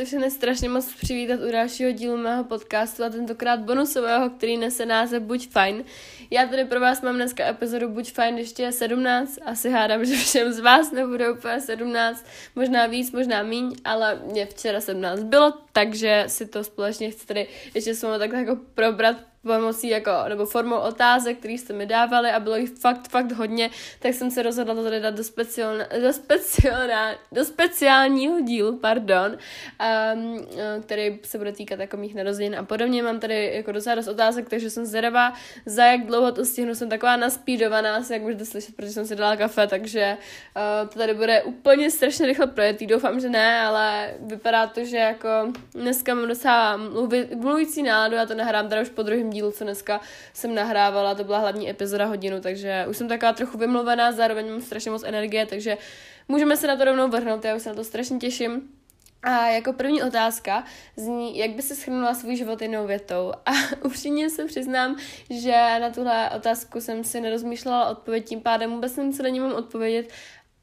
chci všechny strašně moc přivítat u dalšího dílu mého podcastu a tentokrát bonusového, který nese název Buď fajn. Já tady pro vás mám dneska epizodu Buď fajn, ještě je 17, asi hádám, že všem z vás nebude úplně 17, možná víc, možná míň, ale mě včera 17 bylo, takže si to společně chci tady ještě s vámi takhle jako probrat pomocí jako, nebo formou otázek, které jste mi dávali a bylo jich fakt, fakt hodně, tak jsem se rozhodla to tady dát do, speciál, do, speciál, do speciálního dílu, pardon, um, který se bude týkat jako mých narozenin a podobně. Mám tady jako docela dost otázek, takže jsem zvědavá, za jak dlouho to stihnu. Jsem taková naspídovaná, asi jak můžete slyšet, protože jsem si dala kafe, takže uh, to tady bude úplně strašně rychle projetý. Doufám, že ne, ale vypadá to, že jako dneska mám docela mluvící náladu, já to nahrám teda už po druhém dílu, co dneska jsem nahrávala, to byla hlavní epizoda hodinu, takže už jsem taková trochu vymluvená, zároveň mám strašně moc energie, takže můžeme se na to rovnou vrhnout, já už se na to strašně těším. A jako první otázka zní, jak by se schrnula svůj život jednou větou. A upřímně se přiznám, že na tuhle otázku jsem si nerozmýšlela odpověď, tím pádem vůbec se na ní mám odpovědět,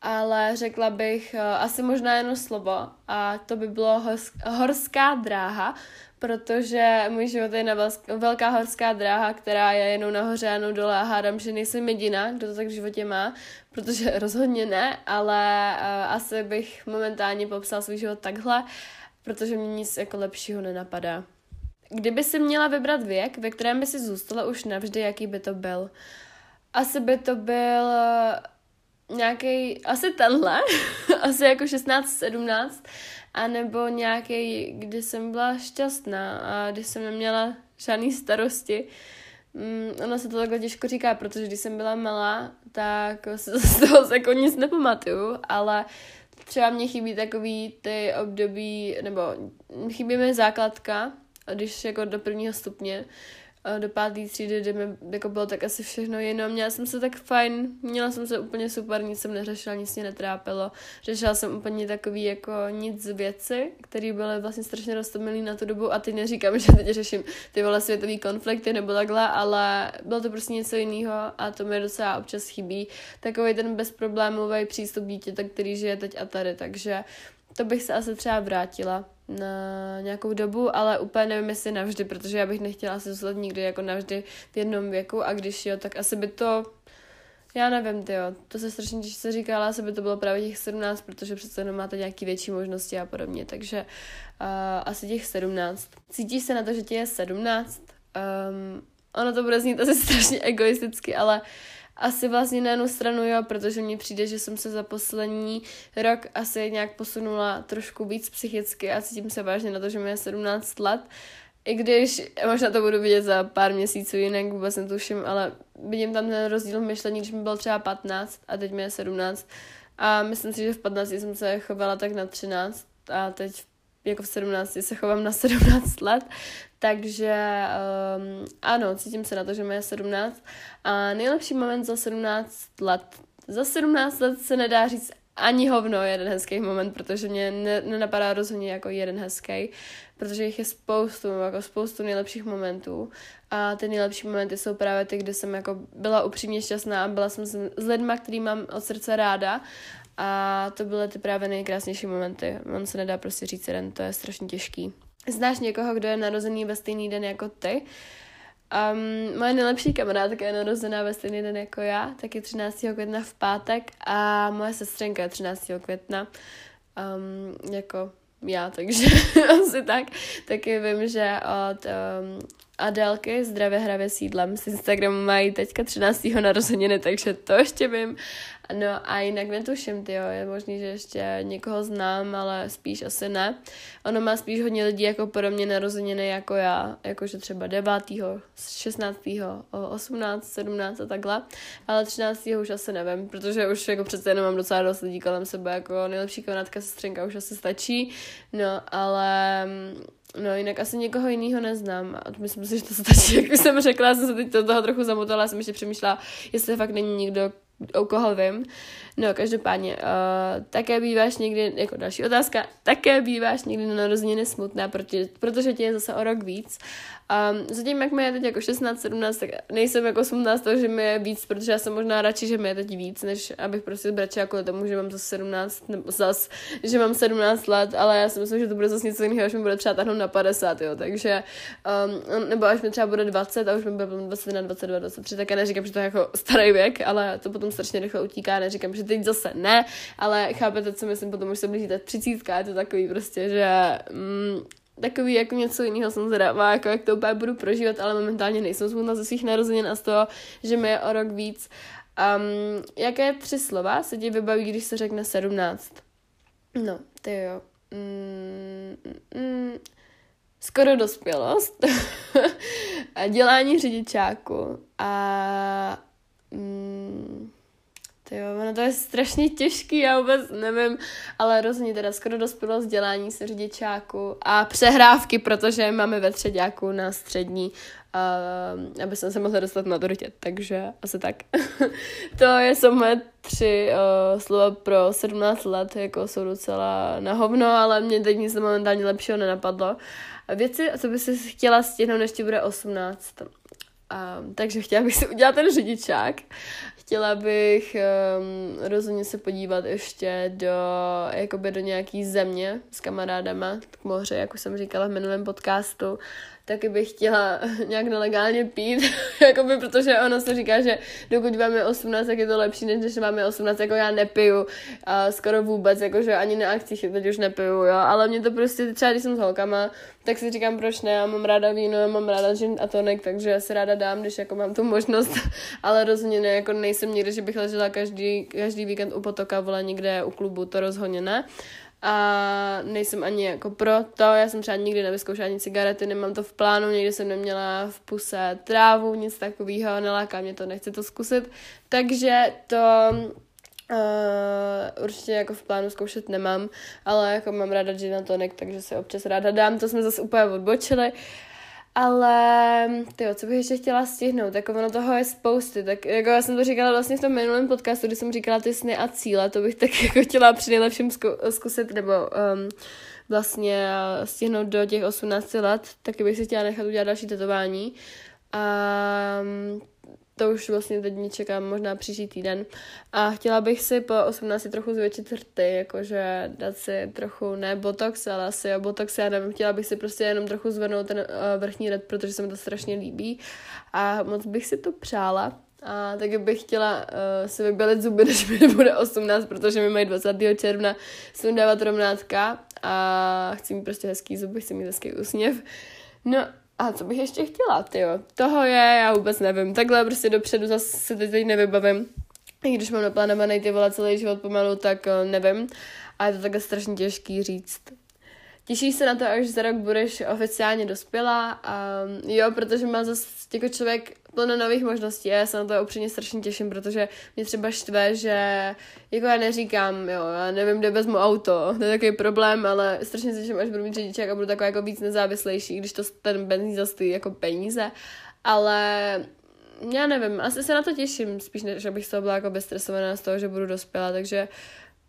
ale řekla bych uh, asi možná jedno slovo a to by bylo horská dráha, protože můj život je na velká horská dráha, která je jenom nahoře, jenom dole a hádám, že nejsem jediná, kdo to tak v životě má, protože rozhodně ne, ale uh, asi bych momentálně popsal svůj život takhle, protože mě nic jako lepšího nenapadá. Kdyby si měla vybrat věk, ve kterém by si zůstala už navždy, jaký by to byl? Asi by to byl nějaký, asi tenhle, asi jako 16-17, anebo nějaký, kdy jsem byla šťastná a kdy jsem neměla žádný starosti. Mm, ono se to takhle těžko říká, protože když jsem byla malá, tak se z toho jako nic nepamatuju, ale třeba mě chybí takový ty období, nebo chybí mi základka, když jako do prvního stupně, do páté třídy, kde mi jako bylo tak asi všechno jenom. Měla jsem se tak fajn, měla jsem se úplně super, nic jsem neřešila, nic mě netrápilo. Řešila jsem úplně takový jako nic věci, které byly vlastně strašně roztomilý na tu dobu a teď neříkám, že teď řeším ty vole světový konflikty nebo takhle, ale bylo to prostě něco jiného a to mi docela občas chybí. Takový ten bezproblémový přístup dítěte, který žije teď a tady, takže to bych se asi třeba vrátila na nějakou dobu, ale úplně nevím, jestli navždy, protože já bych nechtěla se zůstat nikdy jako navždy v jednom věku a když jo, tak asi by to já nevím, ty jo, to se strašně těžce říká, ale asi by to bylo právě těch 17, protože přece jenom máte nějaké větší možnosti a podobně, takže uh, asi těch 17. Cítíš se na to, že ti je 17? Um, ono to bude znít asi strašně egoisticky, ale asi vlastně na jednu stranu jo, protože mně přijde, že jsem se za poslední rok asi nějak posunula trošku víc psychicky a cítím se vážně na to, že mi je 17 let. I když možná to budu vidět za pár měsíců jinak, vůbec netuším, ale vidím tam ten rozdíl v myšlení, když mi bylo třeba 15 a teď mi je 17. A myslím si, že v 15 jsem se chovala tak na 13 a teď jako v 17 se chovám na 17 let, takže um, ano, cítím se na to, že je 17 a nejlepší moment za 17 let. Za 17 let se nedá říct ani hovno jeden hezký moment, protože mě ne, nenapadá rozhodně jako jeden hezký, protože jich je spoustu, jako spoustu nejlepších momentů a ty nejlepší momenty jsou právě ty, kde jsem jako byla upřímně šťastná a byla jsem s lidma, který mám od srdce ráda a to byly ty právě nejkrásnější momenty. On se nedá prostě říct jeden, to je strašně těžký. Znáš někoho, kdo je narozený ve stejný den jako ty? Um, moje nejlepší kamarádka je narozená ve stejný den jako já, taky 13. května v pátek a moje sestřenka je 13. května. Um, jako já, takže asi tak. Taky vím, že od um, Adelky Zdravě hravě sídlem z Instagramu mají teďka 13. narozeniny, takže to ještě vím. No a jinak netuším, ty je možný, že ještě někoho znám, ale spíš asi ne. Ono má spíš hodně lidí jako podobně narozeniny jako já, jakože třeba 9., 16., 18, 17 a takhle, ale 13. už asi nevím, protože už jako přece jenom mám docela dost lidí kolem sebe, jako nejlepší kamarádka, sestřenka už asi stačí, no ale No, jinak asi někoho jiného neznám. Myslím si, že to stačí, jak jsem řekla, jsem se teď do toho trochu zamotala, jsem ještě přemýšlela, jestli fakt není nikdo, o koho vím. No, každopádně, uh, také býváš někdy, jako další otázka, také býváš někdy na narozeniny smutná, protože, protože tě je zase o rok víc. A zatím, jak mi je teď jako 16, 17, tak nejsem jako smutná z toho, že mi je víc, protože já jsem možná radši, že mi je teď víc, než abych prostě zbračila kvůli tomu, že mám zase 17, nebo zas, že mám 17 let, ale já si myslím, že to bude zase něco jiného, až mi bude třeba tahnout na 50, jo, takže, um, nebo až mi třeba bude 20 a už mi bude 21, 22, 23, tak já neříkám, že to je jako starý věk, ale to potom strašně rychle utíká, neříkám, že teď zase ne, ale chápete, co myslím, potom už se blížíte 30, je to takový prostě, že mm, takový jako něco jiného jsem zvědavá, jako jak to úplně budu prožívat, ale momentálně nejsem smutná ze svých narozenin a z toho, že mi je o rok víc. Um, jaké tři slova se ti vybaví, když se řekne sedmnáct? No, ty jo. Mm, mm, mm skoro dospělost a dělání řidičáku a to jo, ono to je strašně těžký, já vůbec nevím, ale rozhodně teda skoro dospělo vzdělání se řidičáku a přehrávky, protože máme ve třeďáku na střední, uh, aby jsem se mohla dostat na dortě, takže asi tak. to je, jsou moje tři uh, slova pro 17 let, jako jsou docela na hovno, ale mě teď nic momentálně lepšího nenapadlo. Věci, co by si chtěla stihnout, než ti bude 18. Um, takže chtěla bych si udělat ten řidičák. Chtěla bych um, rozhodně se podívat ještě do, jakoby do nějaký země s kamarádama k moře, jak už jsem říkala v minulém podcastu taky bych chtěla nějak nelegálně pít, jakoby, protože ono se říká, že dokud máme 18, tak je to lepší, než když máme 18, jako já nepiju a skoro vůbec, jakože ani na akcích teď už nepiju, jo, ale mě to prostě, třeba když jsem s holkama, tak si říkám, proč ne, já mám ráda víno, já mám ráda gin a tonik, takže já si ráda dám, když jako mám tu možnost, ale rozhodně ne, jako nejsem nikdy, že bych ležela každý, každý víkend u potoka, vole někde u klubu, to rozhodně ne a nejsem ani jako pro to, já jsem třeba nikdy nevyzkoušela ani cigarety, nemám to v plánu, někdy jsem neměla v puse trávu, nic takového, neláká mě to, nechci to zkusit, takže to Uh, určitě jako v plánu zkoušet nemám, ale jako mám ráda gin a tonic, takže se občas ráda dám, to jsme zase úplně odbočili. Ale, tyjo, co bych ještě chtěla stihnout, jako ono toho je spousty, tak jako já jsem to říkala vlastně v tom minulém podcastu, kdy jsem říkala ty sny a cíle, to bych tak jako chtěla při nejlepším zkusit, nebo um, vlastně stihnout do těch 18 let, taky bych si chtěla nechat udělat další tetování. A to už vlastně teď mě čekám možná příští týden. A chtěla bych si po 18 trochu zvětšit rty, jakože dát si trochu, ne botox, ale asi o botox, já nevím, chtěla bych si prostě jenom trochu zvednout ten uh, vrchní red, protože se mi to strašně líbí a moc bych si to přála. A taky bych chtěla uh, si vybělit zuby, než mi nebude 18, protože mi mají 20. června sundávat rovnátka a chci mít prostě hezký zuby, chci mít hezký úsměv. No a co bych ještě chtěla, jo? Toho je, já vůbec nevím. Takhle prostě dopředu zase se teď, nevybavím. I když mám naplánovaný ty vole celý život pomalu, tak uh, nevím. A je to takhle strašně těžký říct. Těšíš se na to, až za rok budeš oficiálně dospělá a jo, protože má zase jako člověk plno nových možností a já se na to upřímně strašně těším, protože mě třeba štve, že jako já neříkám, jo, já nevím, kde vezmu auto, to je takový problém, ale strašně se těším, až budu mít řidičák a budu taková jako víc nezávislejší, když to ten benzín zastojí jako peníze, ale já nevím, asi se na to těším, spíš než abych z toho byla jako bezstresovaná z toho, že budu dospělá, takže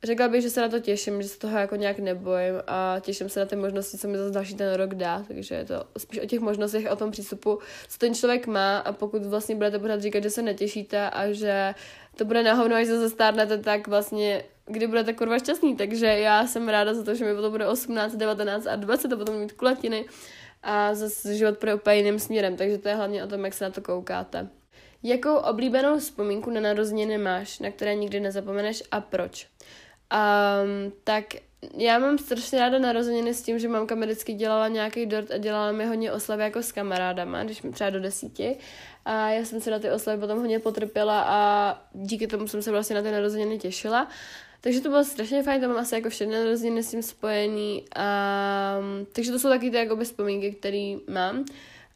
Řekla bych, že se na to těším, že se toho jako nějak nebojím a těším se na ty možnosti, co mi zase další ten rok dá, takže je to spíš o těch možnostech, o tom přístupu, co ten člověk má a pokud vlastně budete pořád říkat, že se netěšíte a že to bude na hovno, až se zastárnete, tak vlastně kdy budete kurva šťastný, takže já jsem ráda za to, že mi potom bude 18, 19 a 20 a potom mít kulatiny a zase život bude úplně jiným směrem, takže to je hlavně o tom, jak se na to koukáte. Jakou oblíbenou vzpomínku na narozeniny máš, na které nikdy nezapomeneš a proč? Um, tak já mám strašně ráda narozeniny s tím, že mamka mi vždycky dělala nějaký dort a dělala mi hodně oslavy jako s kamarádama, když mi třeba do desíti. A já jsem se na ty oslavy potom hodně potrpěla a díky tomu jsem se vlastně na ty narozeniny těšila. Takže to bylo strašně fajn, to mám asi jako všechny narozeniny s tím spojený. Um, takže to jsou taky ty jako vzpomínky, které mám.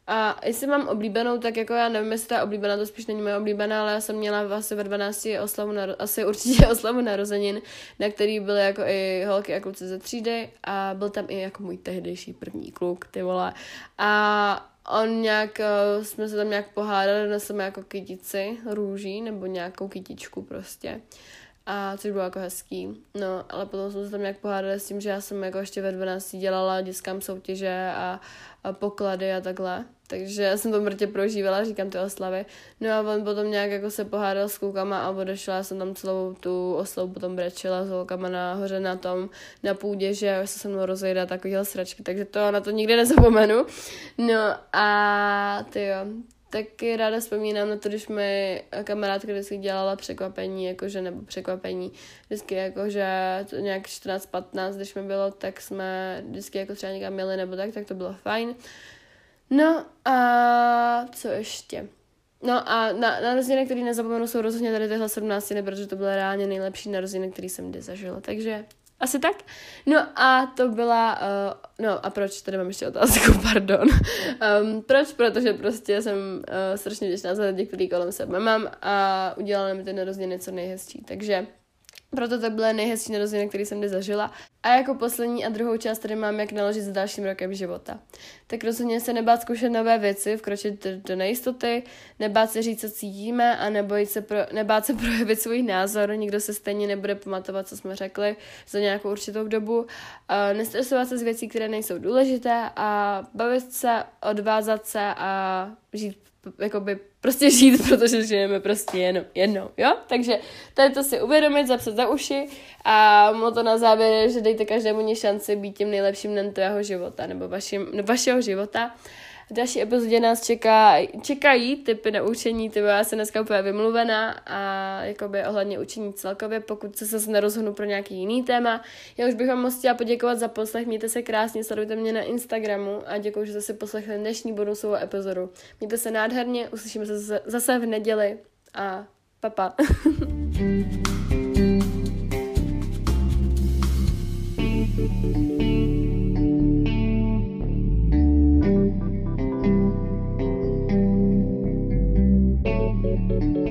A jestli mám oblíbenou, tak jako já nevím, jestli ta oblíbená, to spíš není moje oblíbená, ale já jsem měla asi ve 12 oslavu, naro- asi určitě oslavu narozenin, na který byly jako i holky a kluci ze třídy a byl tam i jako můj tehdejší první kluk, ty vole. A on nějak, uh, jsme se tam nějak pohádali, nesl jako kytici růží, nebo nějakou kytičku prostě. A což bylo jako hezký. No, ale potom jsme se tam nějak pohádali s tím, že já jsem jako ještě ve 12 dělala dětskám soutěže a, a poklady a takhle takže já jsem to mrtě prožívala, říkám ty oslavy. No a on potom nějak jako se pohádal s klukama a odešla, jsem tam celou tu oslavu potom brečela s holkama nahoře na tom, na půdě, že se se mnou rozejde takovýhle sračky, takže to na to nikdy nezapomenu. No a ty jo, taky ráda vzpomínám na to, když mi kamarádka vždycky dělala překvapení, jakože, nebo překvapení, vždycky jakože to nějak 14-15, když mi bylo, tak jsme vždycky jako třeba někam měli nebo tak, tak to bylo fajn. No a co ještě? No a na, narozeniny, které nezapomenu, jsou rozhodně tady tyhle 17, protože to byly reálně nejlepší narozeniny, které jsem kdy zažila. Takže asi tak. No a to byla, uh, no a proč, tady mám ještě otázku, pardon. Um, proč? Protože prostě jsem uh, strašně vděčná za lidi, který kolem sebe mám a udělala mi ty narozeniny co nejhezčí. Takže proto to byly nejhezčí narozeniny, které jsem kdy zažila. A jako poslední a druhou část tady mám, jak naložit s dalším rokem života. Tak rozhodně se nebát zkoušet nové věci, vkročit do, nejistoty, nebát se říct, co cítíme a nebojit se pro, nebát se projevit svůj názor. Nikdo se stejně nebude pamatovat, co jsme řekli za nějakou určitou dobu. Nestresovat se z věcí, které nejsou důležité a bavit se, odvázat se a žít jakoby prostě žít, protože žijeme prostě jenom jednou, jo? Takže tady to si uvědomit, zapsat za uši a mo to na závěr, že dejte každému šanci být tím nejlepším dnem tvého života nebo vašim, vašeho života v další epizodě nás čeká, čekají typy na učení, ty já jsem dneska úplně vymluvená a jakoby ohledně učení celkově, pokud se zase nerozhodnu pro nějaký jiný téma. Já už bych vám moc chtěla poděkovat za poslech, mějte se krásně, sledujte mě na Instagramu a děkuji, že jste si poslechli dnešní bonusovou epizodu. Mějte se nádherně, uslyšíme se zase v neděli a papa. you